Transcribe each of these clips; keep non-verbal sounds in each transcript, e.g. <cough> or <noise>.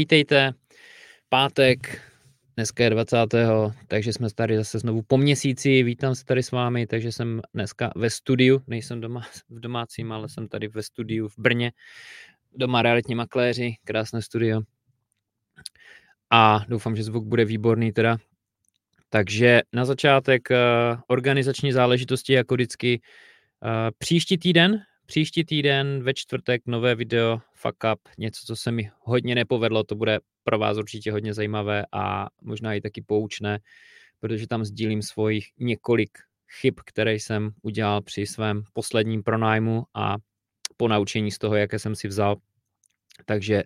Vítejte, pátek, dneska je 20. takže jsme tady zase znovu po měsíci, vítám se tady s vámi, takže jsem dneska ve studiu, nejsem doma v domácím, ale jsem tady ve studiu v Brně, doma realitní makléři, krásné studio a doufám, že zvuk bude výborný teda. Takže na začátek uh, organizační záležitosti jako vždycky uh, příští týden Příští týden ve čtvrtek nové video Fuck Up, něco, co se mi hodně nepovedlo, to bude pro vás určitě hodně zajímavé a možná i taky poučné, protože tam sdílím svojich několik chyb, které jsem udělal při svém posledním pronájmu a po naučení z toho, jaké jsem si vzal. Takže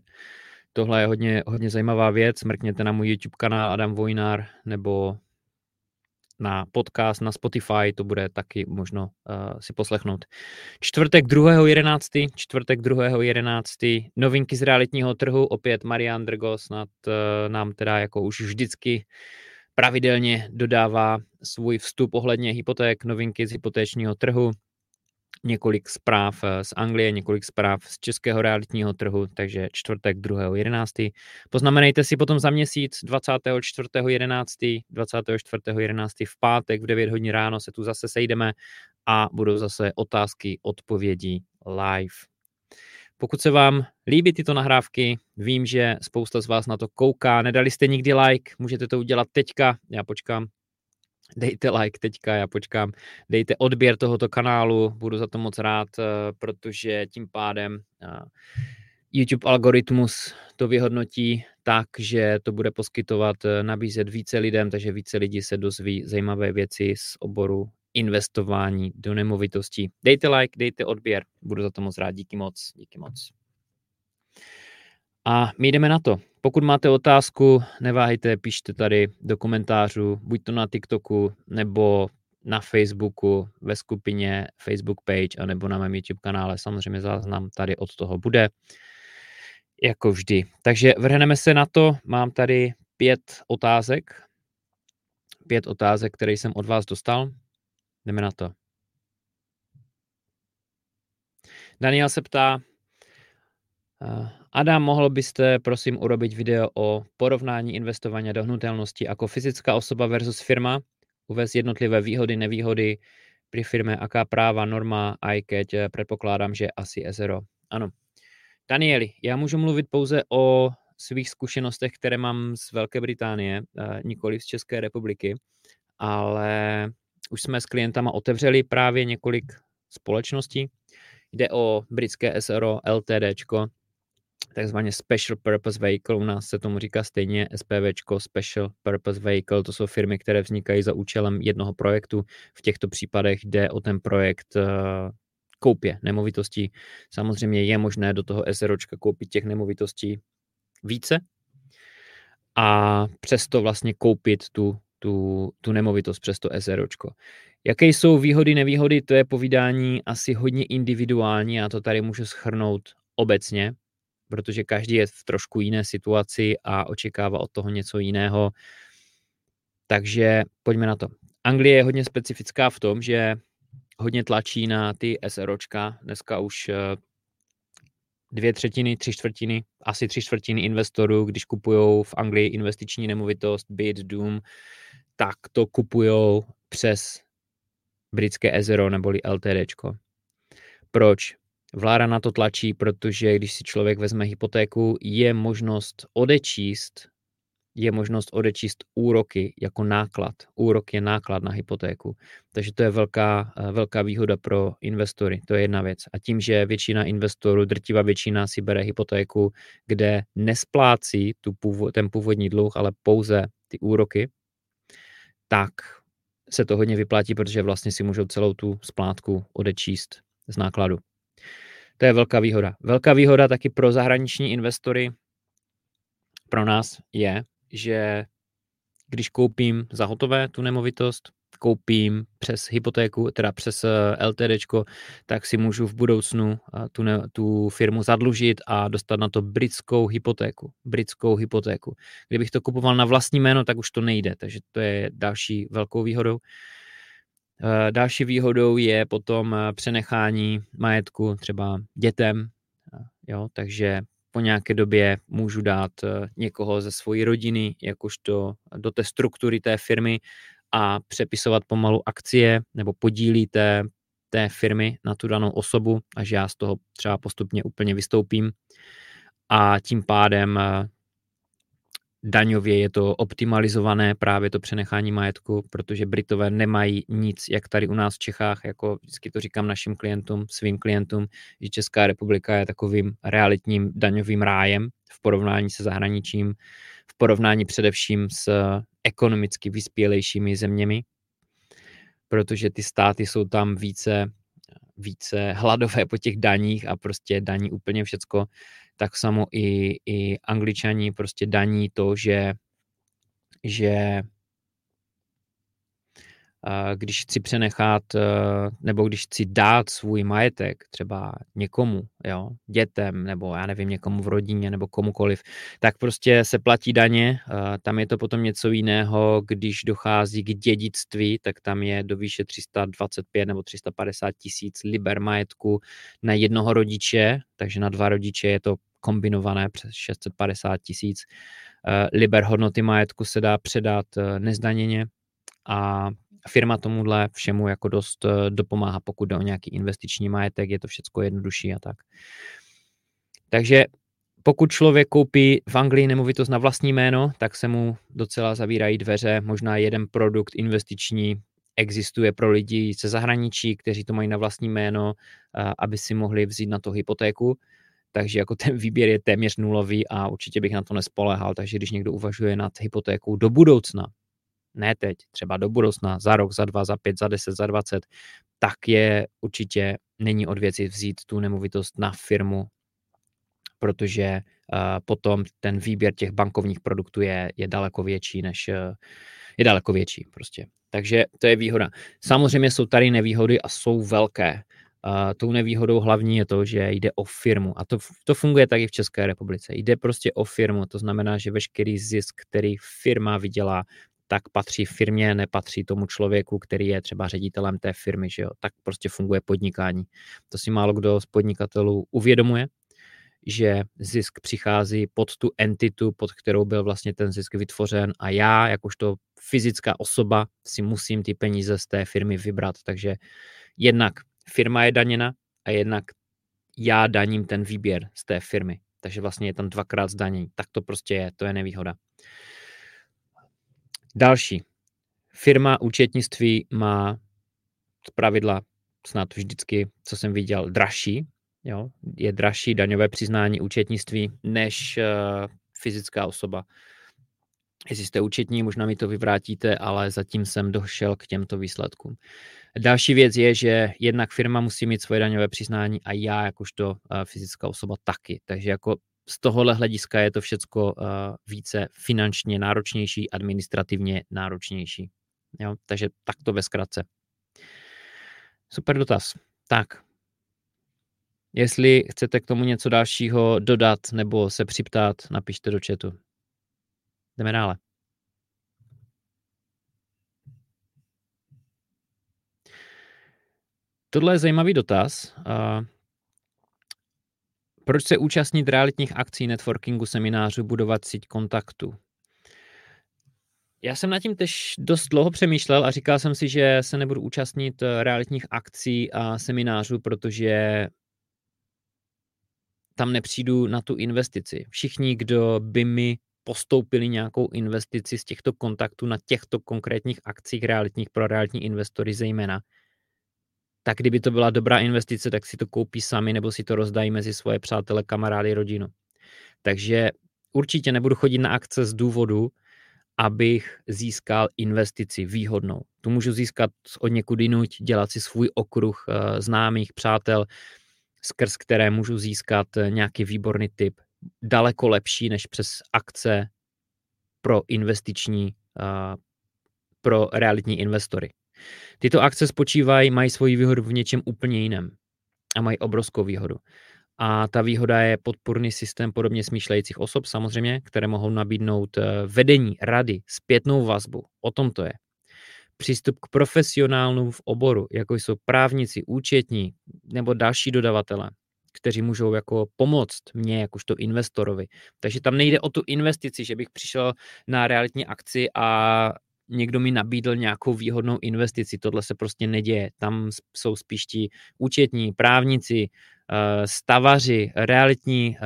tohle je hodně, hodně zajímavá věc. Mrkněte na můj YouTube kanál Adam Vojnár nebo na podcast na Spotify, to bude taky možno uh, si poslechnout. Čtvrtek 2.11. Čtvrtek 2.11. Novinky z realitního trhu, opět Marian Drgo snad uh, nám teda jako už vždycky pravidelně dodává svůj vstup ohledně hypoték, novinky z hypotéčního trhu několik zpráv eh, z Anglie, několik zpráv z českého realitního trhu, takže čtvrtek 2.11. Poznamenejte si potom za měsíc 24.11. 24.11. v pátek v 9 hodin ráno se tu zase sejdeme a budou zase otázky, odpovědi live. Pokud se vám líbí tyto nahrávky, vím, že spousta z vás na to kouká, nedali jste nikdy like, můžete to udělat teďka, já počkám dejte like teďka, já počkám, dejte odběr tohoto kanálu, budu za to moc rád, eh, protože tím pádem eh, YouTube algoritmus to vyhodnotí tak, že to bude poskytovat, eh, nabízet více lidem, takže více lidí se dozví zajímavé věci z oboru investování do nemovitostí. Dejte like, dejte odběr, budu za to moc rád, díky moc, díky moc. A my jdeme na to. Pokud máte otázku, neváhejte, pište tady do komentářů, buď to na TikToku, nebo na Facebooku, ve skupině Facebook page, anebo na mém YouTube kanále. Samozřejmě záznam tady od toho bude, jako vždy. Takže vrhneme se na to. Mám tady pět otázek. Pět otázek, které jsem od vás dostal. Jdeme na to. Daniel se ptá, Adam, mohl byste prosím urobiť video o porovnání investování do hnutelnosti jako fyzická osoba versus firma, uvést jednotlivé výhody, nevýhody pri firme, aká práva, norma, aj keď eh, předpokládám, že asi SRO. Ano. Danieli, já můžu mluvit pouze o svých zkušenostech, které mám z Velké Británie, eh, nikoli z České republiky, ale už jsme s klientama otevřeli právě několik společností. Jde o britské SRO, LTDčko, takzvaně Special Purpose Vehicle, u nás se tomu říká stejně SPVčko, Special Purpose Vehicle, to jsou firmy, které vznikají za účelem jednoho projektu. V těchto případech jde o ten projekt uh, koupě nemovitostí. Samozřejmě je možné do toho SROčka koupit těch nemovitostí více a přesto vlastně koupit tu, tu, tu nemovitost přes to SROčko. Jaké jsou výhody, nevýhody, to je povídání asi hodně individuální, já to tady můžu schrnout obecně, protože každý je v trošku jiné situaci a očekává od toho něco jiného. Takže pojďme na to. Anglie je hodně specifická v tom, že hodně tlačí na ty SROčka. Dneska už eh, dvě třetiny, tři čtvrtiny, asi tři čtvrtiny investorů, když kupují v Anglii investiční nemovitost, byt, dům, tak to kupují přes britské SRO neboli LTDčko. Proč? Vláda na to tlačí, protože když si člověk vezme hypotéku, je možnost odečíst je možnost odečíst úroky jako náklad. Úrok je náklad na hypotéku. Takže to je velká, eh, velká výhoda pro investory. To je jedna věc. A tím, že většina investorů, drtivá většina si bere hypotéku, kde nesplácí tu, ten původní dluh, ale pouze ty úroky, tak se to hodně vyplatí, protože vlastně si můžou celou tu splátku odečíst z nákladu. To je velká výhoda. Velká výhoda taky pro zahraniční investory pro nás je, že když koupím za hotové tu nemovitost, koupím přes hypotéku, teda přes eh, LTD, tak si můžu v budoucnu eh, tu, ne, tu firmu zadlužit a dostat na to britskou hypotéku. Britskou hypotéku. Kdybych to kupoval na vlastní jméno, tak už to nejde, takže to je další velkou výhodou. Eh, další výhodou je potom přenechání majetku třeba dětem, jo, takže po nějaké době můžu dát eh, někoho ze své rodiny, jakožto do té struktury té firmy a přepisovat pomalu akcie nebo podílí té, té firmy na tu danou osobu, až já z toho třeba postupně úplně vystoupím. A tím pádem eh, daňově je to optimalizované právě to přenechání majetku, protože Britové nemají nic, jak tady u nás v Čechách, jako vždycky to říkám našim klientům, svým klientům, že Česká republika je takovým realitním daňovým rájem v porovnání se zahraničím, v porovnání především s ekonomicky vyspělejšími zeměmi, protože ty státy jsou tam více, více hladové po těch daních a prostě daní úplně všecko tak samo i, i angličani prostě daní to, že, že když chci přenechat, e, nebo když chci dát svůj majetek třeba někomu, jo, dětem, nebo já nevím, někomu v rodině, nebo komukoliv, tak prostě se platí daně, tam je to potom něco jiného, když dochází k dědictví, tak tam je do výše 325 nebo 350 tisíc liber majetku na jednoho rodiče, takže na dva rodiče je to kombinované přes 650 tisíc e, liber hodnoty majetku se dá předat e, nezdaněně. A firma tomuhle všemu jako dost eh, dopomáhá, pokud jde o nějaký investiční majetek, je to všechno jednodušší a tak. Takže pokud člověk koupí v Anglii nemovitost na vlastní jméno, tak se mu docela zavírají dveře. Možná jeden produkt investiční existuje pro lidi ze zahraničí, kteří to mají na vlastní jméno, aby si mohli vzít na to hypotéku. Takže jako ten výběr je téměř nulový a určitě bych na to nespolehal. Takže když někdo uvažuje nad hypotékou do budoucna, ne teď, třeba do budoucna, za rok, za dva, za pět, za deset, za dvacet, tak je určitě není od věci vzít tu nemovitost na firmu, protože uh, potom ten výběr těch bankovních produktů je, je daleko větší než uh, je daleko větší prostě. Takže to je výhoda. Samozřejmě jsou tady nevýhody a jsou velké. Uh, tou nevýhodou hlavní je to, že jde o firmu. A to, to funguje taky v České republice. Jde prostě o firmu. To znamená, že veškerý zisk, který firma vydělá, tak patří firmě, nepatří tomu člověku, který je třeba ředitelem té firmy, že jo? tak prostě funguje podnikání. To si málo kdo z podnikatelů uvědomuje, že zisk přichází pod tu entitu, pod kterou byl vlastně ten zisk vytvořen a já, jakožto fyzická osoba, si musím ty peníze z té firmy vybrat. Takže jednak firma je daněna a jednak já daním ten výběr z té firmy. Takže vlastně je tam dvakrát zdanění. Tak to prostě je, to je nevýhoda. Další. Firma účetnictví má z pravidla snad vždycky, co jsem viděl, dražší. Jo? Je dražší daňové přiznání účetnictví než uh, fyzická osoba. Jestli jste účetní, možná mi to vyvrátíte, ale zatím jsem došel k těmto výsledkům. Další věc je, že jednak firma musí mít svoje daňové přiznání a já jakožto uh, fyzická osoba taky. Takže jako z tohohle hlediska je to všecko uh, více finančně náročnější, administrativně náročnější. Jo? Takže tak to ve zkratce. Super dotaz. Tak, jestli chcete k tomu něco dalšího dodat nebo se připtát, napište do chatu. Jdeme dále. Tohle je zajímavý dotaz. Proč se účastnit realitních akcí, networkingu, seminářů, budovat síť kontaktu? Já jsem nad tím tež dost dlouho přemýšlel a říkal jsem si, že se nebudu účastnit eh, realitních akcí a seminářů, protože tam nepřijdu na tu investici. Všichni, kdo by mi postoupili nějakou investici z těchto kontaktů na těchto konkrétních akcích realitních pro realitní investory zejména, tak kdyby to byla dobrá investice, tak si to koupí sami nebo si to rozdají mezi svoje přátele, kamarády, rodinu. Takže určitě nebudu chodit na akce z důvodu, abych získal investici výhodnou. Tu můžu získat od někud jinuť, dělat si svůj okruh uh, známých, přátel, skrz které můžu získat uh, nějaký výborný typ, daleko lepší než přes akce pro investiční, uh, pro realitní investory. Tyto akce spočívají, mají svoji výhodu v něčem úplně jiném a mají obrovskou výhodu. A ta výhoda je podporný systém podobně smýšlejících osob samozřejmě, které mohou nabídnout eh, vedení, rady, zpětnou vazbu. O tom to je. Přístup k profesionálům v oboru, jako jsou právníci, účetní nebo další dodavatele, kteří můžou jako pomoct mě jakožto investorovi. Takže tam nejde o tu investici, že bych přišel na realitní akci a někdo mi nabídl nějakou výhodnou investici. Tohle se prostě neděje. Tam jsou spíš ti účetní, právníci, eh, stavaři, realitní, eh,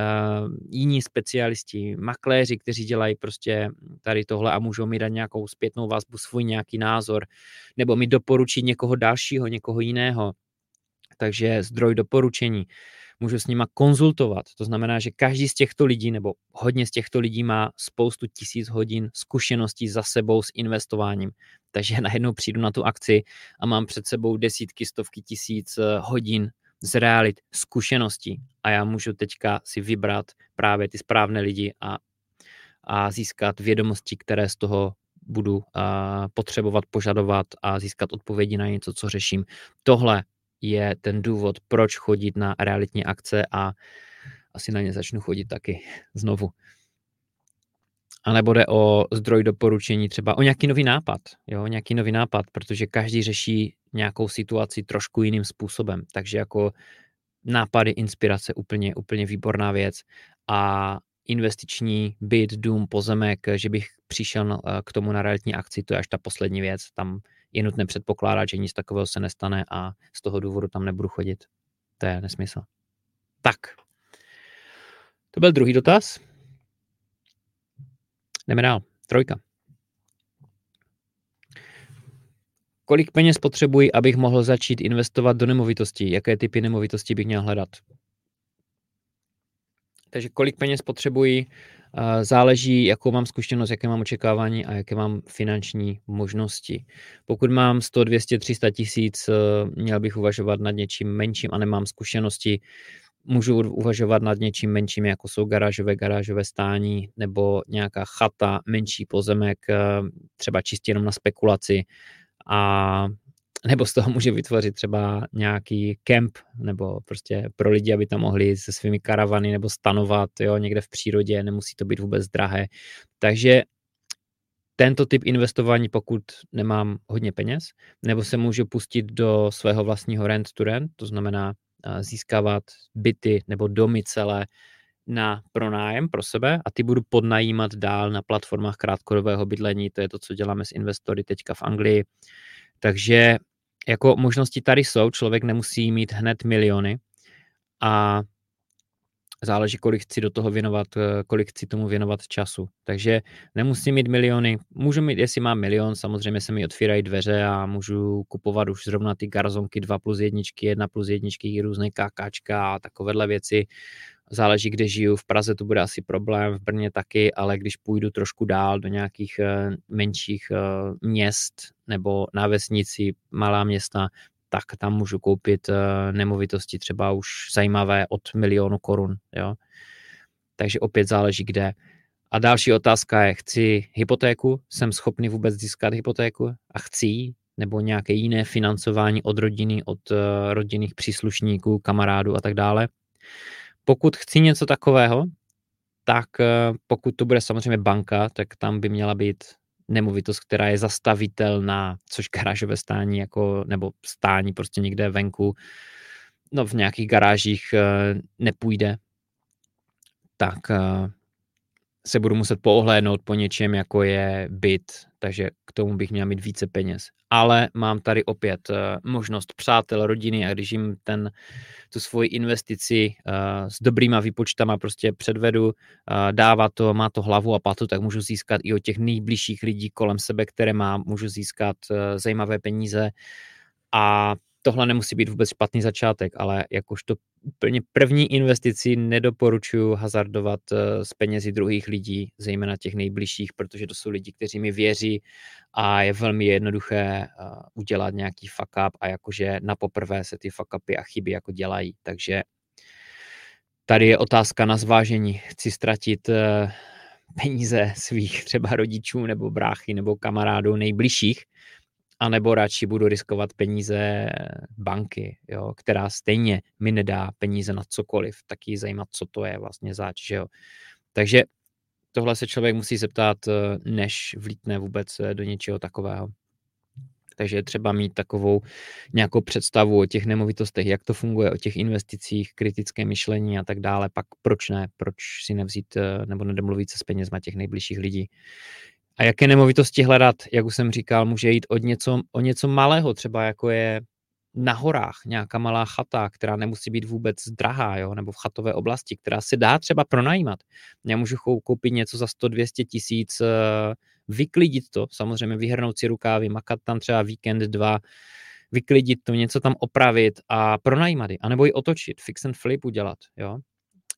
jiní specialisti, makléři, kteří dělají prostě tady tohle a můžou mi dát nějakou zpětnou vazbu, svůj nějaký názor, nebo mi doporučit někoho dalšího, někoho jiného. Takže zdroj doporučení můžu s nima konzultovat. To znamená, že každý z těchto lidí, nebo hodně z těchto lidí má spoustu tisíc hodin zkušeností za sebou s investováním. Takže najednou přijdu na tu akci a mám před sebou desítky, stovky tisíc eh, hodin z realit, zkušeností a já můžu teďka si vybrat právě ty správné lidi a, a získat vědomosti, které z toho budu uh, potřebovat, požadovat a získat odpovědi na něco, co řeším. Tohle je ten důvod, proč chodit na realitní akce a asi na ně začnu chodit taky <laughs> znovu. A nebo jde o zdroj doporučení, třeba o nějaký nový nápad, jo, nějaký nový nápad, protože každý řeší nějakou situaci trošku jiným způsobem, takže jako nápady, inspirace, úplně, úplně výborná věc. A investiční byt, dům, pozemek, že bych přišel k tomu na realitní akci, to je až ta poslední věc, tam je nutné předpokládat, že nic takového se nestane a z toho důvodu tam nebudu chodit. To je nesmysl. Tak. To byl druhý dotaz. Jdeme dál. Trojka. Kolik peněz potřebuji, abych mohl začít investovat do nemovitostí? Jaké typy nemovitostí bych měl hledat? Takže kolik peněz potřebuji, záleží, jakou mám zkušenost, jaké mám očekávání a jaké mám finanční možnosti. Pokud mám 100, 200, 300 tisíc, eh, měl bych uvažovat nad něčím menším a nemám zkušenosti, můžu uvažovat nad něčím menším, jako jsou garážové, garážové stání nebo nějaká chata, menší pozemek, eh, třeba čistě jenom na spekulaci a nebo z toho může vytvořit třeba nějaký kemp, nebo prostě pro lidi, aby tam mohli se svými karavany nebo stanovat jo, někde v přírodě, nemusí to být vůbec drahé. Takže tento typ investování, pokud nemám hodně peněz, nebo se můžu pustit do svého vlastního rent to rent, to znamená získávat byty nebo domy celé na pronájem pro sebe a ty budu podnajímat dál na platformách krátkodobého bydlení, to je to, co děláme s investory teďka v Anglii. Takže jako možnosti tady jsou, člověk nemusí mít hned miliony a záleží, kolik chci do toho věnovat, eh, kolik chci tomu věnovat času. Takže nemusím mít miliony, můžu mít, jestli mám milion, samozřejmě se mi otvírají dveře a můžu kupovat už zrovna ty garzonky 2 plus jedničky, 1 plus jedničky, různé kákačka a takovéhle věci záleží, kde žiju. V Praze to bude asi problém, v Brně taky, ale když půjdu trošku dál do nějakých eh, menších eh, měst nebo na vesnici, malá města, tak tam můžu koupit eh, nemovitosti třeba už zajímavé od milionu korun. Jo? Takže opět záleží kde. A další otázka je, chci hypotéku, jsem schopný vůbec získat hypotéku a chci nebo nějaké jiné financování od rodiny, od rodinných příslušníků, kamarádů a tak dále. Pokud chci něco takového, tak eh, pokud to bude samozřejmě banka, tak tam by měla být nemovitost, která je zastavitelná, což garážové stání jako, nebo stání prostě někde venku, no v nějakých garážích eh, nepůjde, tak eh, se budu muset poohlédnout po něčem, jako je byt, takže k tomu bych měl mít více peněz. Ale mám tady opět uh, možnost přátel, rodiny a když jim ten, tu svoji investici uh, s dobrýma výpočtama prostě předvedu, uh, dává to, má to hlavu a patu, tak můžu získat i od těch nejbližších lidí kolem sebe, které mám, můžu získat zajímavé peníze a tohle nemusí být vůbec špatný začátek, ale jakožto úplně první investici nedoporučuji hazardovat eh, s penězi druhých lidí, zejména těch nejbližších, protože to jsou lidi, kteří mi věří a je velmi jednoduché eh, udělat nějaký fuck up a jakože na poprvé se ty fuck upy a chyby jako dělají. Takže tady je otázka na zvážení. Chci ztratit eh, peníze svých třeba rodičů nebo bráchy nebo kamarádů nejbližších, anebo radši budu riskovat peníze banky, jo, která stejně mi nedá peníze na cokoliv, taky zajímat, co to je vlastně zač, že jo. Takže tohle se člověk musí zeptat, eh, než vlítne vůbec eh, do něčeho takového. Takže je třeba mít takovou nějakou představu o těch nemovitostech, jak to funguje, o těch investicích, kritické myšlení a tak dále. Pak proč ne? Proč si nevzít eh, nebo nedomluvit se s penězma těch nejbližších lidí? A jaké nemovitosti hledat? Jak už jsem říkal, může jít od něco, o něco malého, třeba jako je na horách nějaká malá chata, která nemusí být vůbec drahá, jo, nebo v chatové oblasti, která se dá třeba pronajímat. Já můžu koupit něco za 100-200 tisíc, eh, vyklidit to, samozřejmě vyhrnout si rukávy, makat tam třeba víkend, dva, vyklidit to, něco tam opravit a pronajímat anebo ji otočit, fix and flip udělat, jo.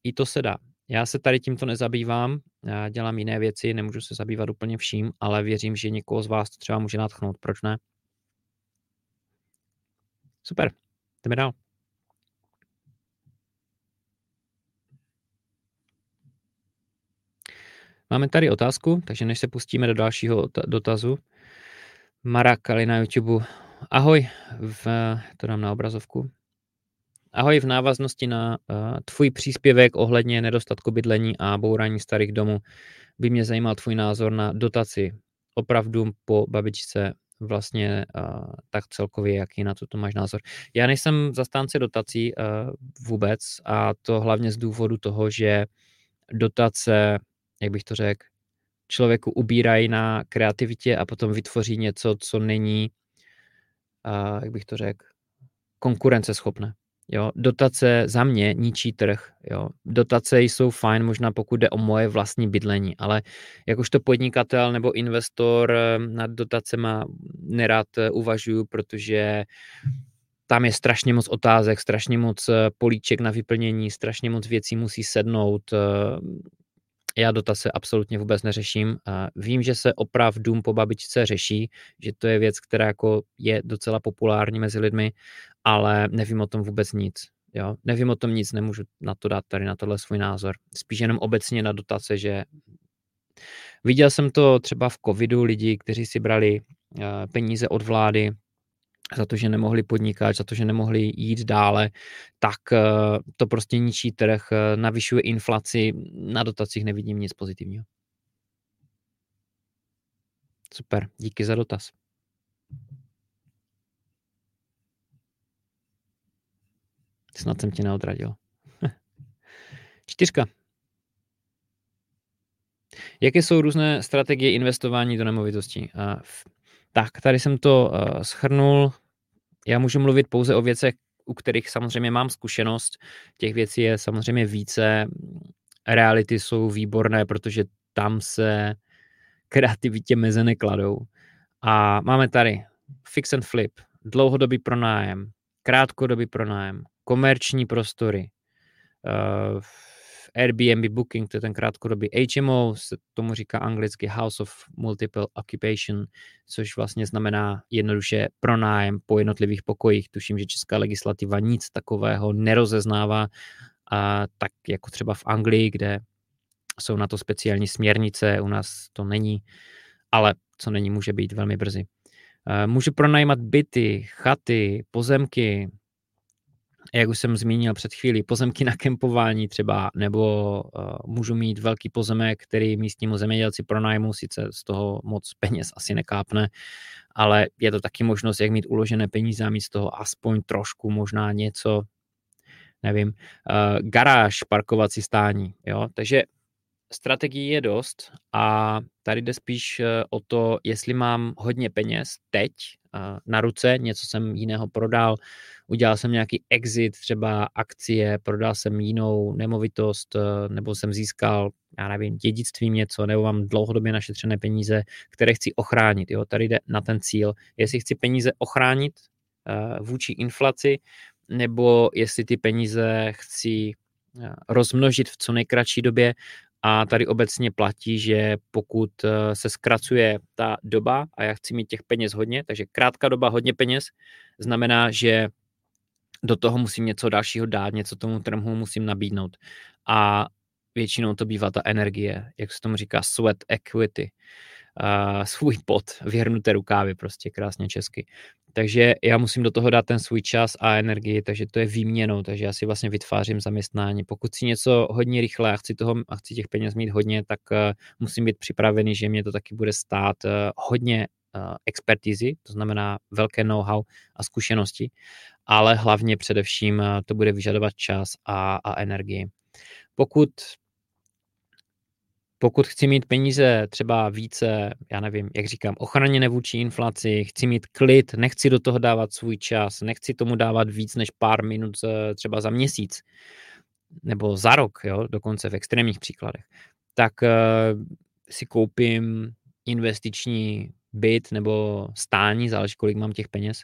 I to se dá. Já se tady tímto nezabývám, já dělám jiné věci, nemůžu se zabývat úplně vším, ale věřím, že někoho z vás to třeba může natchnout. Proč ne? Super, jdeme dál. Máme tady otázku, takže než se pustíme do dalšího dotazu. Mara Kali na YouTube. Ahoj, v, to dám na obrazovku. Ahoj, v návaznosti na uh, tvůj příspěvek ohledně nedostatku bydlení a bourání starých domů by mě zajímal tvůj názor na dotaci opravdu po babičce vlastně uh, tak celkově, jaký na to, to máš názor. Já nejsem zastánce dotací uh, vůbec a to hlavně z důvodu toho, že dotace, jak bych to řekl, člověku ubírají na kreativitě a potom vytvoří něco, co není, uh, jak bych to řekl, konkurenceschopné. Jo, dotace za mě ničí trh. Jo. Dotace jsou fajn, možná pokud jde o moje vlastní bydlení, ale jakožto podnikatel nebo investor eh, na má nerad eh, uvažuju, protože tam je strašně moc otázek, strašně moc eh, políček na vyplnění, strašně moc věcí musí sednout. Já dotace absolutně vůbec neřeším. Vím, že se oprav dům po babičce řeší, že to je věc, která jako je docela populární mezi lidmi, ale nevím o tom vůbec nic. Jo? Nevím o tom nic, nemůžu na to dát tady na tohle svůj názor. Spíš jenom obecně na dotace, že viděl jsem to třeba v covidu, lidi, kteří si brali eh, peníze od vlády, za to, že nemohli podnikat, za to, že nemohli jít dále, tak eh, to prostě ničí trh, eh, navyšuje inflaci, na dotacích nevidím nic pozitivního. Super, díky za dotaz. Snad jsem tě neodradil. <laughs> Čtyřka. Jaké jsou různé strategie investování do nemovitostí? Tak, tady jsem to schrnul. Já můžu mluvit pouze o věcech, u kterých samozřejmě mám zkušenost. Těch věcí je samozřejmě více. Reality jsou výborné, protože tam se kreativitě meze nekladou. A máme tady fix and flip, dlouhodobý pronájem, krátkodobý pronájem, komerční prostory, uh, Airbnb Booking, to je ten krátkodobý HMO, se tomu říká anglicky House of Multiple Occupation, což vlastně znamená jednoduše pronájem po jednotlivých pokojích. Tuším, že česká legislativa nic takového nerozeznává, a tak jako třeba v Anglii, kde jsou na to speciální směrnice, u nás to není, ale co není, může být velmi brzy. Eh, můžu pronajímat byty, chaty, pozemky, jak už jsem zmínil před chvílí, pozemky na kempování třeba, nebo uh, můžu mít velký pozemek, který místnímu zemědělci pronajmu, sice z toho moc peněz asi nekápne, ale je to taky možnost, jak mít uložené peníze a mít z toho aspoň trošku, možná něco, nevím, uh, garáž, parkovací stání, jo, takže strategií je dost a tady jde spíš eh, o to, jestli mám hodně peněz teď na ruce, něco jsem jiného prodal, udělal jsem nějaký exit, třeba akcie, prodal jsem jinou nemovitost, eh, nebo jsem získal, já nevím, dědictvím něco, nebo mám dlouhodobě našetřené peníze, které chci ochránit. Jo? Tady jde na ten cíl. Jestli chci peníze ochránit uh, vůči inflaci, nebo jestli ty peníze chci eh, rozmnožit v co nejkratší době a tady obecně platí, že pokud se zkracuje ta doba a já chci mít těch peněz hodně, takže krátká doba hodně peněz, znamená, že do toho musím něco dalšího dát, něco tomu trhu musím nabídnout. A většinou to bývá ta energie, jak se tomu říká, sweat equity. Uh, svůj pot, vyhrnuté rukávy, prostě krásně česky. Takže já musím do toho dát ten svůj čas a energii, takže to je výměnou, takže já si vlastně vytvářím zaměstnání. Pokud si něco hodně rychle a chci, toho, a chci těch peněz mít hodně, tak uh, musím být připravený, že mě to taky bude stát uh, hodně expertizy, to znamená velké know-how a zkušenosti, ale hlavně především to bude vyžadovat čas a, a energii. Pokud pokud chci mít peníze třeba více, já nevím, jak říkám, ochraněné vůči inflaci, chci mít klid, nechci do toho dávat svůj čas, nechci tomu dávat víc než pár minut třeba za měsíc nebo za rok, jo, dokonce v extrémních příkladech, tak uh, si koupím investiční byt nebo stání, záleží, kolik mám těch peněz,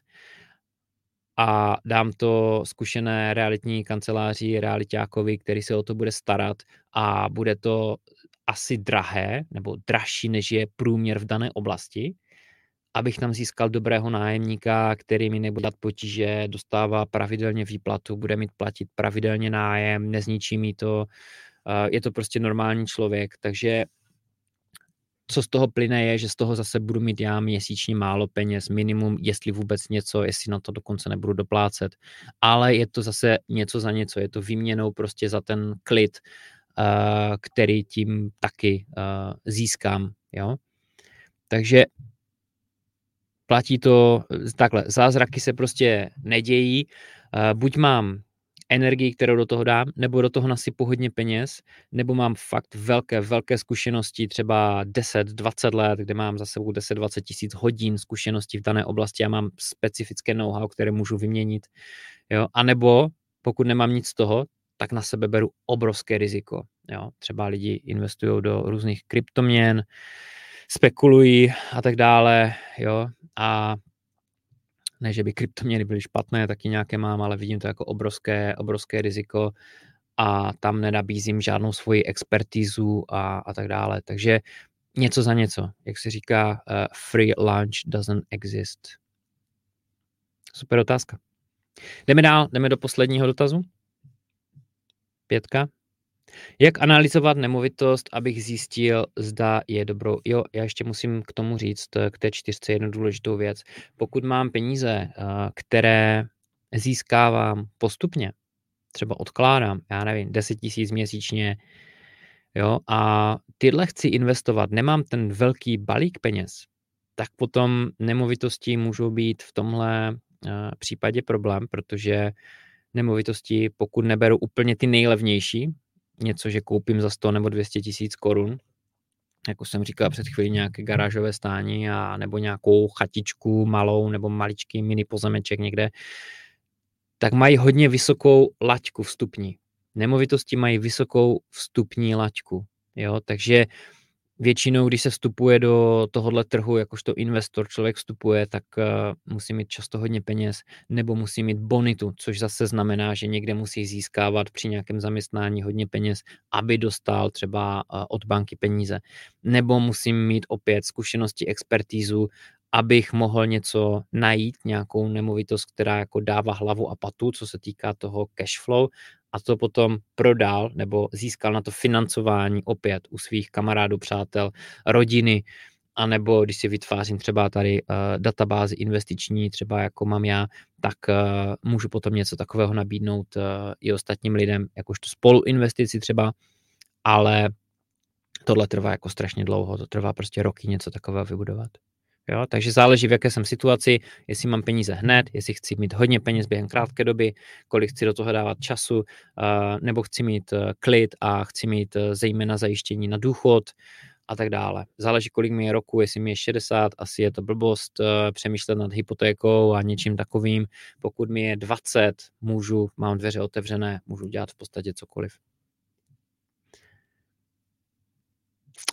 a dám to zkušené realitní kanceláři, realitákovi, který se o to bude starat a bude to asi drahé nebo dražší, než je průměr v dané oblasti, abych tam získal dobrého nájemníka, který mi nebude dát potíže, dostává pravidelně výplatu, bude mít platit pravidelně nájem, nezničí mi to, je to prostě normální člověk, takže co z toho plyne je, že z toho zase budu mít já měsíčně málo peněz, minimum, jestli vůbec něco, jestli na to dokonce nebudu doplácet. Ale je to zase něco za něco, je to výměnou prostě za ten klid, který tím taky eh, získám. Jo? Takže platí to takhle. Zázraky se prostě nedějí. Eh, buď mám energii, kterou do toho dám, nebo do toho nasypu hodně peněz, nebo mám fakt velké, velké zkušenosti, třeba 10, 20 let, kde mám za sebou 10, 20 tisíc hodin zkušeností v dané oblasti a mám specifické know-how, které můžu vyměnit. Jo? A nebo pokud nemám nic z toho, tak na sebe beru obrovské riziko. Jo. Třeba lidi investují do různých kryptoměn, spekulují a tak dále. Jo. A ne, že by kryptoměny byly špatné, taky nějaké mám, ale vidím to jako obrovské, obrovské riziko a tam nenabízím žádnou svoji expertízu a, a tak dále. Takže něco za něco. Jak se říká, uh, free lunch doesn't exist. Super otázka. Jdeme dál, jdeme do posledního dotazu. Pětka. Jak analyzovat nemovitost, abych zjistil, zda je dobrou. Jo, já ještě musím k tomu říct, k té čtyřce jednu důležitou věc. Pokud mám peníze, eh, které získávám postupně, třeba odkládám, já nevím, 10 tisíc měsíčně, jo, a tyhle chci investovat, nemám ten velký balík peněz, tak potom nemovitosti můžou být v tomhle eh, případě problém, protože nemovitosti, pokud neberu úplně ty nejlevnější, něco, že koupím za 100 nebo 200 tisíc korun, jako jsem říkal před chvílí, nějaké garážové stání a nebo nějakou chatičku malou nebo maličký mini pozemeček někde, tak mají hodně vysokou laťku vstupní. Nemovitosti mají vysokou vstupní laťku. Jo? Takže většinou, když se vstupuje do tohohle trhu, jakožto investor člověk vstupuje, tak uh, musí mít často hodně peněz nebo musí mít bonitu, což zase znamená, že někde musí získávat při nějakém zaměstnání hodně peněz, aby dostal třeba uh, od banky peníze. Nebo musím mít opět zkušenosti, expertízu, abych mohl něco najít, nějakou nemovitost, která jako dává hlavu a patu, co se týká toho cash flow a to potom prodal nebo získal na to financování opět u svých kamarádů, přátel, rodiny, a nebo když si vytvářím třeba tady uh, databázi investiční, třeba jako mám já, tak uh, můžu potom něco takového nabídnout uh, i ostatním lidem, jakožto spoluinvestici třeba, ale tohle trvá jako strašně dlouho, to trvá prostě roky něco takového vybudovat. Jo? Takže záleží, v jaké jsem situaci, jestli mám peníze hned, jestli chci mít hodně peněz během krátké doby, kolik chci do toho dávat času, nebo chci mít uh, klid a chci mít uh, zejména zajištění na důchod a tak dále. Záleží, kolik mi je roku, jestli mi je 60, asi je to blbost uh, přemýšlet nad hypotékou a něčím takovým. Pokud mi je 20, můžu, mám dveře otevřené, můžu dělat v podstatě cokoliv.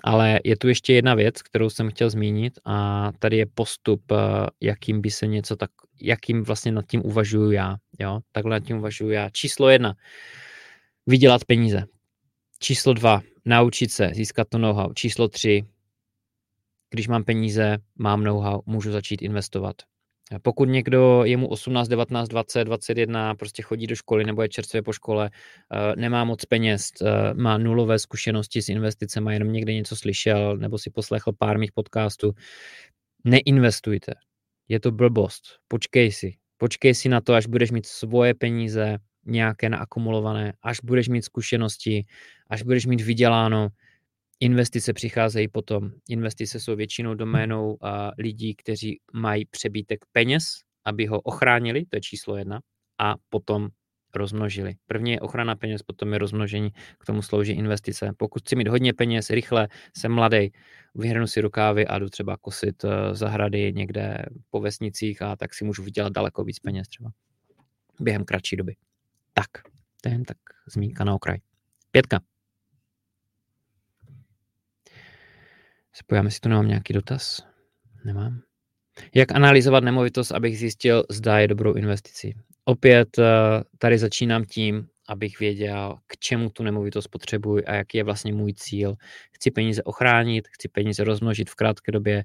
Ale je tu ještě jedna věc, kterou jsem chtěl zmínit a tady je postup, eh, jakým by se něco tak, jakým vlastně nad tím uvažuju já. Jo? Takhle nad tím uvažuju já. Číslo jedna, vydělat peníze. Číslo dva, naučit se, získat to know-how. Číslo tři, když mám peníze, mám know-how, můžu začít investovat. Pokud někdo je mu 18, 19, 20, 21, prostě chodí do školy nebo je čerstvě po škole, eh, nemá moc peněz, eh, má nulové zkušenosti s investicemi, jenom někde něco slyšel nebo si poslechl pár mých podcastů, neinvestujte. Je to blbost. Počkej si. Počkej si na to, až budeš mít svoje peníze, nějaké naakumulované, až budeš mít zkušenosti, až budeš mít vyděláno, investice přicházejí potom. Investice jsou většinou doménou a lidí, kteří mají přebytek peněz, aby ho ochránili, to je číslo jedna, a potom rozmnožili. První je ochrana peněz, potom je rozmnožení, k tomu slouží investice. Pokud chci mít hodně peněz, rychle, jsem mladý, vyhrnu si rukávy a jdu třeba kosit eh, zahrady někde po vesnicích a tak si můžu vydělat daleko víc peněz třeba během kratší doby. Tak, to je jen tak zmínka na okraj. Pětka. Spojíme si tu nemám nějaký dotaz? Nemám. Jak analyzovat nemovitost, abych zjistil, zda je dobrou investicí? Opět eh, tady začínám tím, abych věděl, k čemu tu nemovitost potřebuji a jaký je vlastně můj cíl. Chci peníze ochránit, chci peníze rozmnožit v krátké době,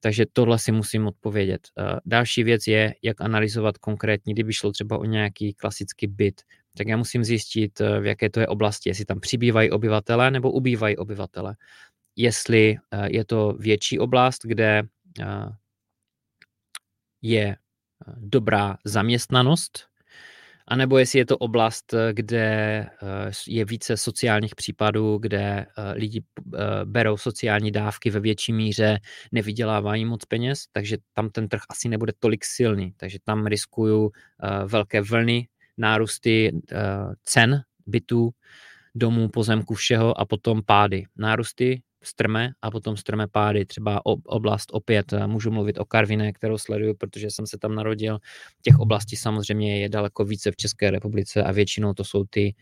takže tohle si musím odpovědět. Eh, další věc je, jak analyzovat konkrétně, kdyby šlo třeba o nějaký klasický byt, tak já musím zjistit, eh, v jaké to je oblasti, jestli tam přibývají obyvatele nebo ubývají obyvatele. Jestli je to větší oblast, kde je dobrá zaměstnanost, anebo jestli je to oblast, kde eh, je více sociálních případů, kde eh, lidi eh, berou sociální dávky ve větší míře, nevydělávají moc peněz, takže tam ten trh asi nebude tolik silný. Takže tam riskuju velké vlny, nárůsty cen bytů, domů, pozemku, všeho a potom pády. Nárůsty strmé a potom strmé pády. Třeba oblast opět, můžu mluvit o Karviné, kterou sleduju, protože jsem se tam narodil. Těch oblastí samozřejmě je daleko více v České republice a většinou to jsou ty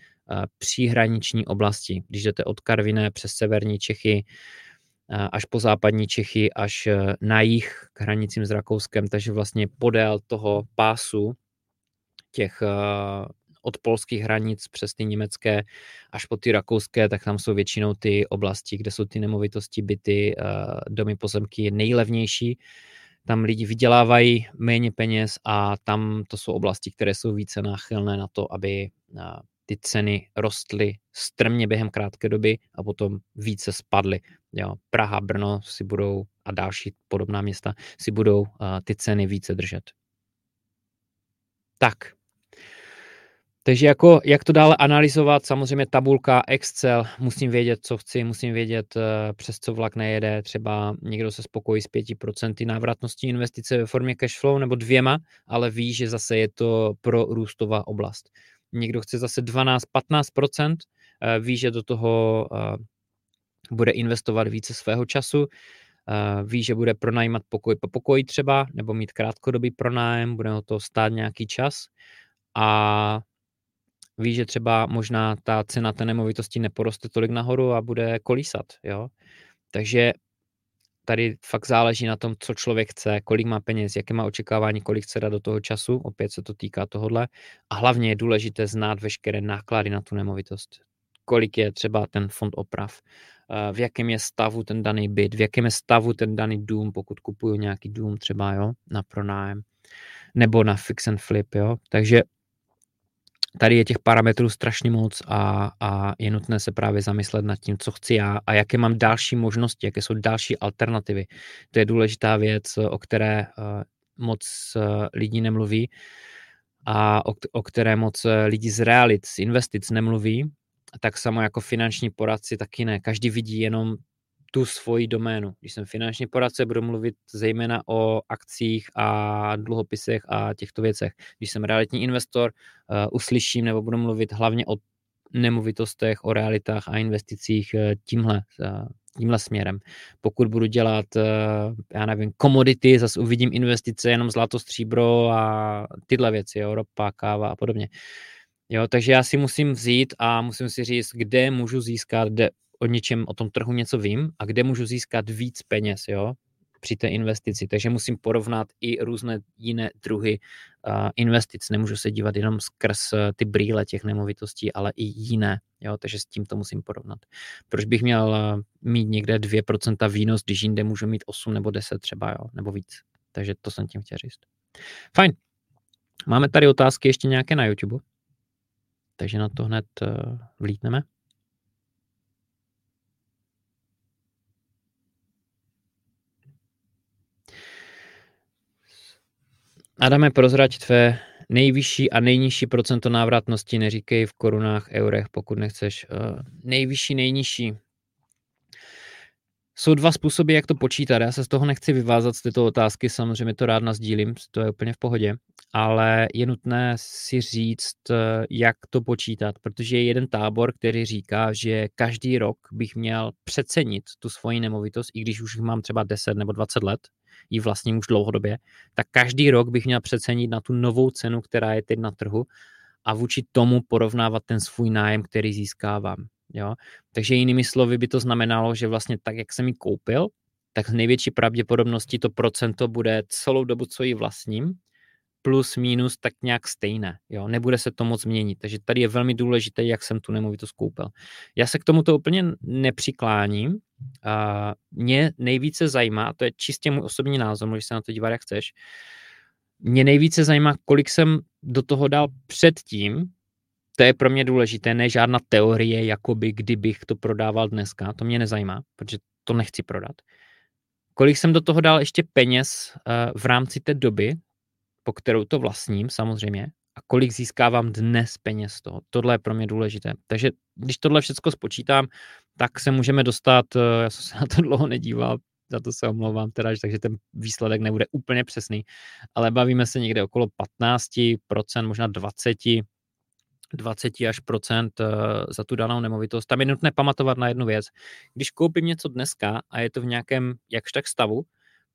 příhraniční oblasti. Když jdete od Karviné přes severní Čechy, až po západní Čechy, až na jih k hranicím s Rakouskem, takže vlastně podél toho pásu těch od polských hranic přes ty německé až po ty rakouské, tak tam jsou většinou ty oblasti, kde jsou ty nemovitosti, byty, eh, domy, pozemky nejlevnější. Tam lidi vydělávají méně peněz a tam to jsou oblasti, které jsou více náchylné na to, aby eh, ty ceny rostly strmě během krátké doby a potom více spadly. Jo, Praha, Brno si budou a další podobná města si budou uh, ty ceny více držet. Tak, takže jako, jak to dále analyzovat, samozřejmě tabulka, Excel, musím vědět, co chci, musím vědět, eh, přes co vlak nejede, třeba někdo se spokojí s 5% návratností investice ve formě cashflow nebo dvěma, ale ví, že zase je to pro růstová oblast. Někdo chce zase 12-15%, eh, ví, že do toho eh, bude investovat více svého času, ví, že bude pronajímat pokoj po pokoji třeba, nebo mít krátkodobý pronájem, bude ho to stát nějaký čas a ví, že třeba možná ta cena té nemovitosti neporoste tolik nahoru a bude kolísat, jo. Takže tady fakt záleží na tom, co člověk chce, kolik má peněz, jaké má očekávání, kolik chce dát do toho času, opět se to týká tohohle. A hlavně je důležité znát veškeré náklady na tu nemovitost. Kolik je třeba ten fond oprav, eh, v jakém je stavu ten daný byt, v jakém je stavu ten daný dům, pokud kupuju nějaký dům třeba, jo, na pronájem, nebo na fix and flip, jo. Takže tady je těch parametrů strašně moc a, a je nutné se právě zamyslet nad tím, co chci já a jaké mám další možnosti, jaké jsou další alternativy. To je důležitá věc, o které uh, moc uh, lidí nemluví a o, o které moc uh, lidí z realit, z investic nemluví, tak samo jako finanční poradci taky ne. Každý vidí jenom tu svoji doménu. Když jsem finanční poradce, budu mluvit zejména o akcích a dluhopisech a těchto věcech. Když jsem realitní investor, uh, uslyším nebo budu mluvit hlavně o nemovitostech, o realitách a investicích uh, tímhle, uh, tímhle směrem. Pokud budu dělat, já nevím, komodity, zase uvidím investice, jenom zlato, stříbro a tyhle věci, jo, ropa, káva a podobně. Jo, takže já si musím vzít a musím si říct, kde můžu získat, kde o něčem, o tom trhu něco vím a kde můžu získat víc peněz, jo, při té investici. Takže musím porovnat i různé jiné druhy uh, investic. Nemůžu se dívat jenom skrz uh, ty brýle těch nemovitostí, ale i jiné. Jo? Takže s tím to musím porovnat. Proč bych měl uh, mít někde 2% výnos, když jinde můžu mít 8 nebo 10 třeba, jo? nebo víc. Takže to jsem tím chtěl říct. Fajn. Máme tady otázky ještě nějaké na YouTube. Takže na to hned uh, vlítneme. Adame, prozrať tvé nejvyšší a nejnižší procento návratnosti, neříkej v korunách, eurech, pokud nechceš. Uh, nejvyšší, nejnižší. Jsou dva způsoby, jak to počítat. Já se z toho nechci vyvázat z této otázky, samozřejmě to rád nazdílím, to je úplně v pohodě, ale je nutné si říct, jak to počítat, protože je jeden tábor, který říká, že každý rok bych měl přecenit tu svoji nemovitost, i když už mám třeba 10 nebo 20 let, ji vlastním už dlouhodobě, tak každý rok bych měl přecenit na tu novou cenu, která je teď na trhu a vůči tomu porovnávat ten svůj nájem, který získávám. Jo? Takže jinými slovy by to znamenalo, že vlastně tak, jak jsem ji koupil, tak z největší pravděpodobností to procento bude celou dobu, co ji vlastním, plus minus tak nějak stejné. Jo? Nebude se to moc měnit. Takže tady je velmi důležité, jak jsem tu nemovitost koupil. Já se k tomuto úplně nepřikláním. A mě nejvíce zajímá, to je čistě můj osobní názor, můžeš se na to dívat, jak chceš, mě nejvíce zajímá, kolik jsem do toho dal předtím, to je pro mě důležité, ne žádná teorie, jakoby kdybych to prodával dneska, to mě nezajímá, protože to nechci prodat. Kolik jsem do toho dal ještě peněz uh, v rámci té doby, po kterou to vlastním samozřejmě, a kolik získávám dnes peněz z toho. Tohle je pro mě důležité. Takže když tohle všechno spočítám, tak se můžeme dostat, uh, já jsem se na to <laughs> dlouho nedíval, za to se omlouvám teda, takže ten výsledek nebude úplně přesný, ale bavíme se někde okolo 15%, možná 20%, 20 až procent eh, za tu danou nemovitost. Tam je nutné pamatovat na jednu věc. Když koupím něco dneska a je to v nějakém jakž tak stavu,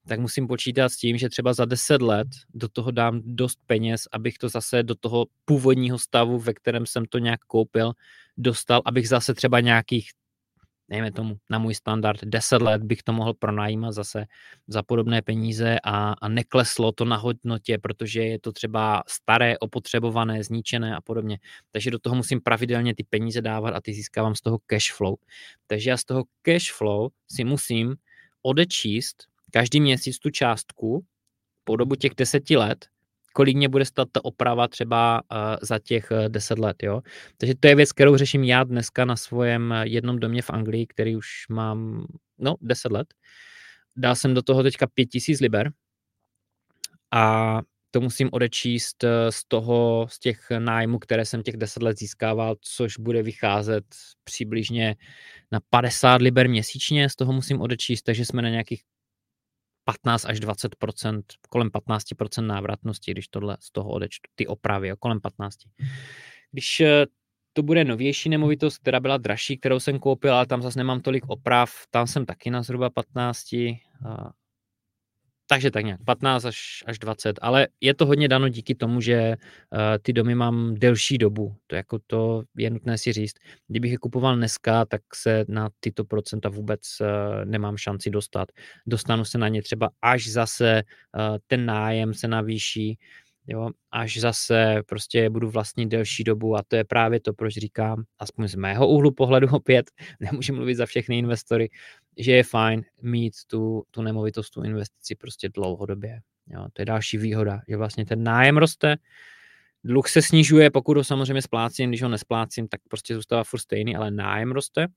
tak musím počítat s tím, že třeba za 10 let do toho dám dost peněz, abych to zase do toho původního stavu, ve kterém jsem to nějak koupil, dostal, abych zase třeba nějakých dejme tomu na můj standard 10 let bych to mohl pronajímat zase za podobné peníze a, a nekleslo to na hodnotě, protože je to třeba staré, opotřebované, zničené a podobně. Takže do toho musím pravidelně ty peníze dávat a ty získávám z toho cash flow. Takže já z toho cash flow si musím odečíst každý měsíc tu částku po dobu těch deseti let, kolik mě bude stát ta oprava třeba uh, za těch uh, deset let, jo. Takže to je věc, kterou řeším já dneska na svém eh, jednom domě v Anglii, který už mám, no, deset let. Dal jsem do toho teďka pět tisíc liber a to musím odečíst z toho, z těch nájmů, které jsem těch deset let získával, což bude vycházet přibližně na 50 liber měsíčně, z toho musím odečíst, takže jsme na nějakých 15 až 20% kolem 15% návratnosti, když tohle z toho odečtu, ty opravy, jo, kolem 15. Když eh, to bude novější nemovitost, která byla dražší, kterou jsem koupil, ale tam zase nemám tolik oprav, tam jsem taky na zhruba 15, takže tak nějak 15 až, až 20, ale je to hodně dano díky tomu, že uh, ty domy mám delší dobu. To jako to je nutné si říct. Kdybych je kupoval dneska, tak se na tyto procenta vůbec uh, nemám šanci dostat. Dostanu se na ně třeba až zase uh, ten nájem se navýší, jo, až zase prostě budu vlastnit delší dobu a to je právě to, proč říkám, aspoň z mého úhlu pohledu <laughs> opět, nemůžu mluvit za všechny investory, že je fajn mít tu, tu nemovitost, tu investici prostě dlouhodobě. Jo, to je další výhoda, že vlastně ten nájem roste, dluh se snižuje, pokud ho samozřejmě splácím, když ho nesplácím, tak prostě zůstává furt stejný, ale nájem roste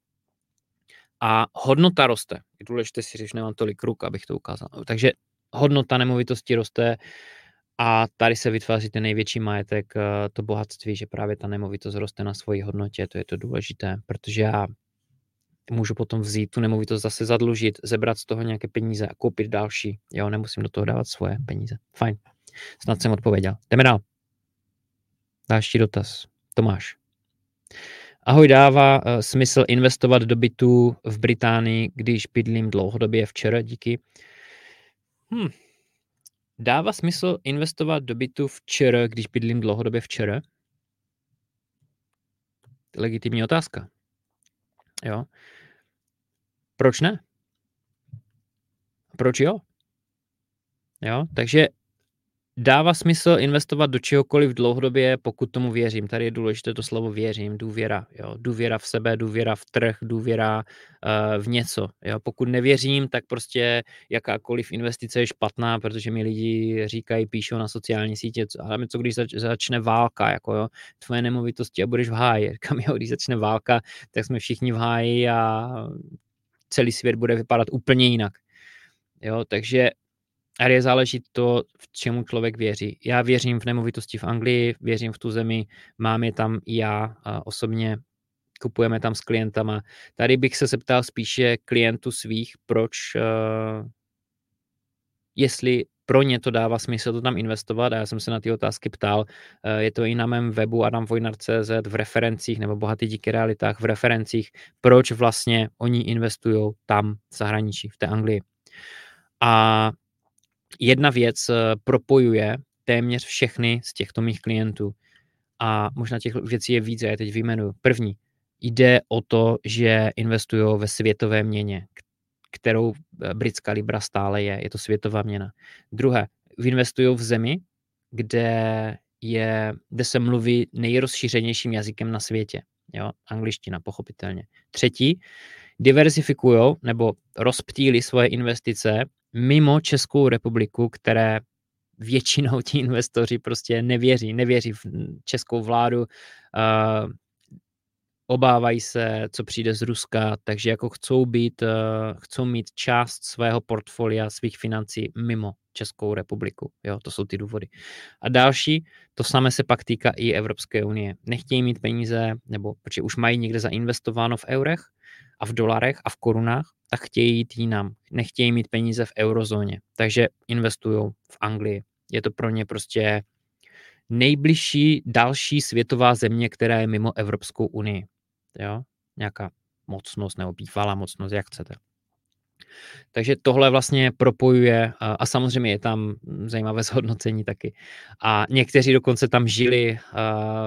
a hodnota roste. Je důležité si říct, nemám tolik ruk, abych to ukázal. Takže hodnota nemovitosti roste a tady se vytváří ten největší majetek, eh, to bohatství, že právě ta nemovitost roste na svoji hodnotě, to je to důležité, protože já můžu potom vzít tu nemovitost zase zadlužit, zebrat z toho nějaké peníze a koupit další. Jo, nemusím do toho dávat svoje peníze. Fajn. Snad jsem odpověděl. Jdeme dál. Další dotaz. Tomáš. Ahoj, dává uh, smysl investovat do bytu v Británii, když bydlím dlouhodobě včera, díky. Hm. Dává smysl investovat do bytu včera, když bydlím dlouhodobě včera? Legitimní otázka. Jo. Proč ne? Proč jo? Jo, takže dává smysl investovat do čehokoliv dlouhodobě, pokud tomu věřím. Tady je důležité to slovo věřím, důvěra. Jo? Důvěra v sebe, důvěra v trh, důvěra uh, v něco. Jo? Pokud nevěřím, tak prostě jakákoliv investice je špatná, protože mi lidi říkají, píšou na sociální sítě, ale co když zač- začne válka, jako jo, tvoje nemovitosti a budeš v háji. <laughs> Kam jo, když začne válka, tak jsme všichni v háji a celý svět bude vypadat úplně jinak. Jo, takže je záleží to, v čemu člověk věří. Já věřím v nemovitosti v Anglii, věřím v tu zemi, mám je tam i já osobně, kupujeme tam s klientama. Tady bych se zeptal spíše klientů svých, proč, uh, jestli pro ně to dává smysl to tam investovat a já jsem se na ty otázky ptal. Eh, je to i na mém webu adamvojnar.cz v referencích nebo bohatý díky realitách v referencích, proč vlastně oni investují tam v zahraničí, v té Anglii. A jedna věc eh, propojuje téměř všechny z těchto mých klientů. A možná těch věcí je víc, já teď vyjmenuju. První, jde o to, že investují ve světové měně, kterou eh, britská libra stále je. Je to světová měna. Druhé, investují v zemi, kde, je, kde se mluví nejrozšířenějším jazykem na světě. Jo? Angličtina, pochopitelně. Třetí, diversifikují nebo rozptýli svoje investice mimo Českou republiku, které většinou ti investoři prostě nevěří. Nevěří v českou vládu, uh, obávají se, co přijde z Ruska, takže jako chcou být, uh, chcou mít část svého portfolia, svých financí mimo Českou republiku. Jo, to jsou ty důvody. A další, to samé se pak týká i Evropské unie. Nechtějí mít peníze, nebo protože už mají někde zainvestováno v eurech a v dolarech a v korunách, tak chtějí jít jinam. Nechtějí mít peníze v eurozóně, takže investují v Anglii. Je to pro ně prostě nejbližší další světová země, která je mimo Evropskou unii. Jo? Nějaká mocnost nebo bývalá mocnost, jak chcete. Takže tohle vlastně propojuje a, samozřejmě je tam zajímavé <laughs> zhodnocení taky. A někteří dokonce tam žili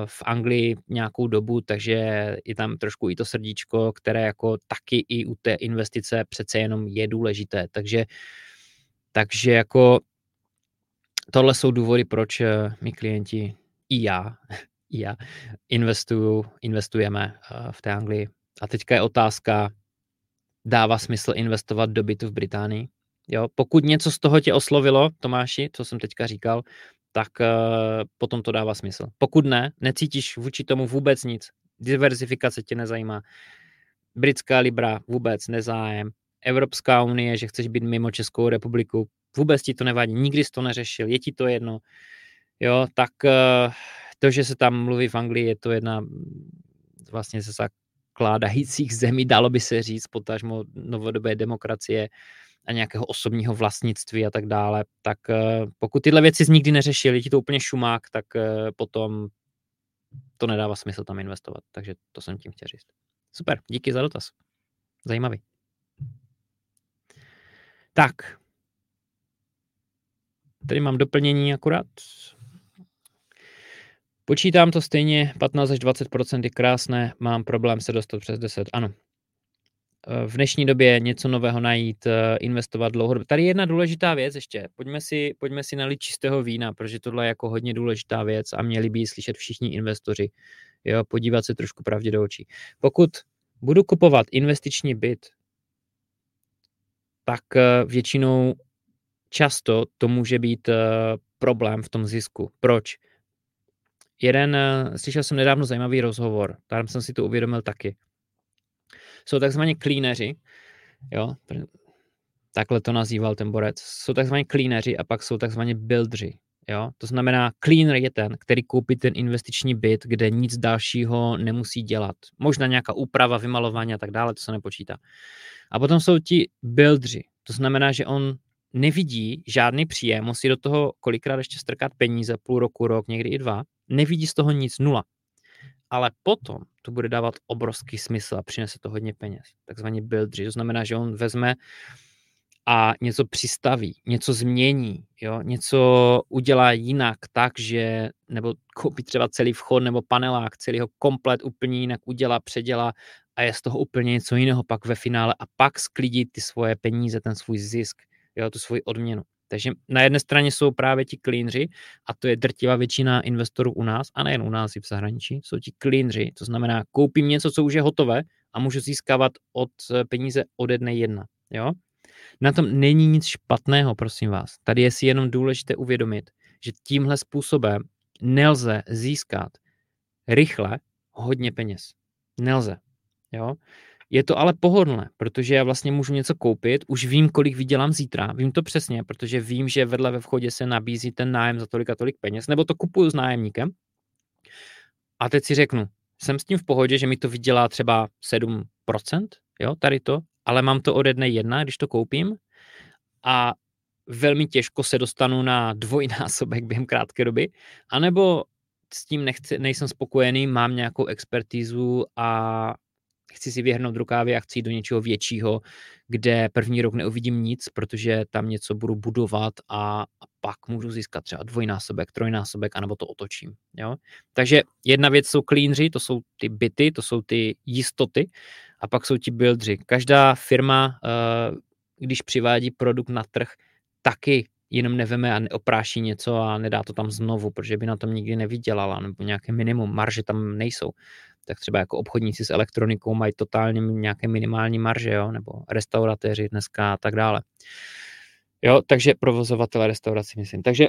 v Anglii nějakou dobu, takže je tam trošku i to srdíčko, které jako taky i u té investice přece jenom je důležité. Takže, takže jako tohle jsou důvody, proč eh, my klienti i já, <laughs> i já investuju, investujeme eh, v té Anglii. A teďka je otázka, dává smysl investovat do bytu v Británii? Jo, pokud něco z toho tě oslovilo, Tomáši, co jsem teďka říkal, tak uh, potom to dává smysl. Pokud ne, necítíš vůči tomu vůbec nic, diverzifikace tě nezajímá, britská libra vůbec nezájem, Evropská unie, že chceš být mimo Českou republiku, vůbec ti to nevadí, nikdy jsi to neřešil, je ti to jedno, jo, tak uh, to, že se tam mluví v Anglii, je to jedna vlastně ze zakládajících zemí, dalo by se říct, potažmo novodobé demokracie a nějakého osobního vlastnictví a tak dále, tak uh, pokud tyhle věci jsi nikdy neřešil, je ti to úplně šumák, tak uh, potom to nedává smysl tam investovat. Takže to jsem tím chtěl říct. Super, díky za dotaz. Zajímavý. Tak. Tady mám doplnění akurát. Počítám to stejně, 15 až 20 je krásné, mám problém se dostat přes 10. Ano. V dnešní době něco nového najít, eh, investovat dlouhodobě. Tady je jedna důležitá věc ještě. Pojďme si, pojďme si nalít čistého vína, protože tohle je jako hodně důležitá věc a měli by ji slyšet všichni investoři. Jo, podívat se trošku pravdě do očí. Pokud budu kupovat investiční byt tak eh, většinou často to může být eh, problém v tom zisku. Proč? Jeden, eh, slyšel jsem nedávno zajímavý rozhovor, tam jsem si to uvědomil taky. Jsou takzvaní klíneři, jo, takhle to nazýval ten borec. Jsou takzvaní klíneři a pak jsou takzvaní buildři. Jo? To znamená, cleaner je ten, který koupí ten investiční byt, kde nic dalšího nemusí dělat. Možná nějaká úprava, vymalování a tak dále, to se nepočítá. A potom jsou ti buildři. To znamená, že on nevidí žádný příjem, musí do toho kolikrát ještě strkat peníze, půl roku, rok, někdy i dva, nevidí z toho nic, nula. Ale potom to bude dávat obrovský smysl a přinese to hodně peněz. Takzvaně buildři. To znamená, že on vezme a něco přistaví, něco změní, jo? něco udělá jinak tak, že nebo koupí třeba celý vchod nebo panelák, celý ho komplet úplně jinak udělá, předělá a je z toho úplně něco jiného pak ve finále a pak sklidí ty svoje peníze, ten svůj zisk, jo, tu svoji odměnu. Takže na jedné straně jsou právě ti cleanři, a to je drtivá většina investorů u nás, a nejen u nás i v zahraničí, jsou ti cleanři, to znamená, koupím něco, co už je hotové a můžu získávat od eh, peníze ode dne jedna. Jo? Na tom není nic špatného, prosím vás. Tady je si jenom důležité uvědomit, že tímhle způsobem nelze získat rychle hodně peněz. Nelze. Jo? Je to ale pohodlné, protože já vlastně můžu něco koupit, už vím, kolik vydělám zítra, vím to přesně, protože vím, že vedle ve vchodě se nabízí ten nájem za tolik a tolik peněz, nebo to kupuju s nájemníkem. A teď si řeknu, jsem s tím v pohodě, že mi to vydělá třeba 7%, jo, tady to, ale mám to ode dne jedna, když to koupím a velmi těžko se dostanu na dvojnásobek během krátké doby, anebo s tím nechci, nejsem spokojený, mám nějakou expertízu a chci si vyhrnout rukávy a chci jít do něčeho většího, kde první rok neuvidím nic, protože tam něco budu budovat a, a pak můžu získat třeba dvojnásobek, trojnásobek, anebo to otočím. Jo? Takže jedna věc jsou cleanři, to jsou ty byty, to jsou ty jistoty a pak jsou ti buildři. Každá firma, eh, když přivádí produkt na trh, taky jenom neveme a neopráší něco a nedá to tam znovu, protože by na tom nikdy nevydělala, nebo nějaké minimum, marže tam nejsou. Tak třeba jako obchodníci s elektronikou mají totálně nějaké minimální marže, jo? nebo restauratéři dneska a tak dále. Jo, takže provozovatele restaurací, myslím. Takže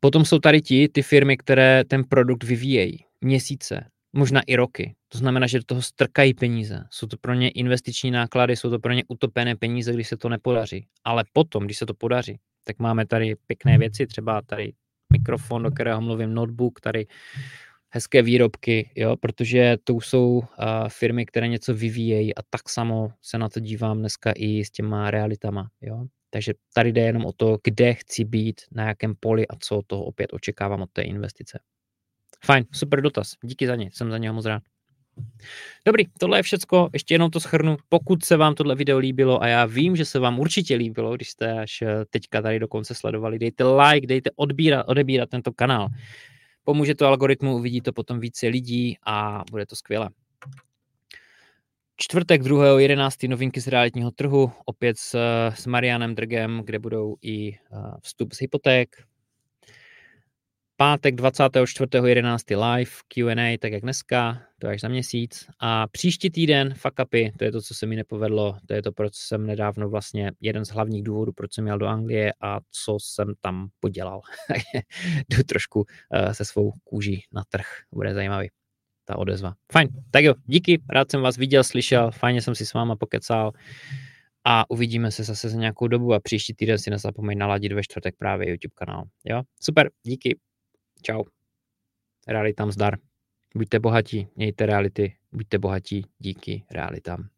potom jsou tady ti, ty firmy, které ten produkt vyvíjejí měsíce, možná i roky. To znamená, že do toho strkají peníze. Jsou to pro ně investiční náklady, jsou to pro ně utopené peníze, když se to nepodaří. Ale potom, když se to podaří, tak máme tady pěkné věci, třeba tady mikrofon, do kterého mluvím, notebook, tady hezké výrobky, jo, protože to jsou uh, firmy, které něco vyvíjejí a tak samo se na to dívám dneska i s těma realitama, jo. Takže tady jde jenom o to, kde chci být, na jakém poli a co toho opět očekávám od té investice. Fajn, super dotaz. Díky za ně, jsem za něho moc rád. Dobrý, tohle je všecko, ještě jenom to schrnu. Pokud se vám tohle video líbilo a já vím, že se vám určitě líbilo, když jste až eh, teďka tady dokonce sledovali, dejte like, dejte odbírat, odebírat tento kanál. Pomůže to algoritmu, uvidí to potom více lidí a bude to skvělé. Čtvrtek 2.11. novinky z realitního trhu, opět s, s Marianem Drgem, kde budou i eh, vstup z hypoték, pátek 24.11. live Q&A, tak jak dneska, to až za měsíc. A příští týden fuck upy, to je to, co se mi nepovedlo, to je to, proč jsem nedávno vlastně, jeden z hlavních důvodů, proč jsem jel do Anglie a co jsem tam podělal. <laughs> Jdu trošku uh, se svou kůží na trh, bude zajímavý ta odezva. Fajn, tak jo, díky, rád jsem vás viděl, slyšel, fajně jsem si s váma pokecal a uvidíme se zase za nějakou dobu a příští týden si nezapomeň naladit ve čtvrtek právě YouTube kanál. Jo, super, díky. Čau. Realitám zdar. Buďte bohatí, mějte reality, buďte bohatí díky realitám.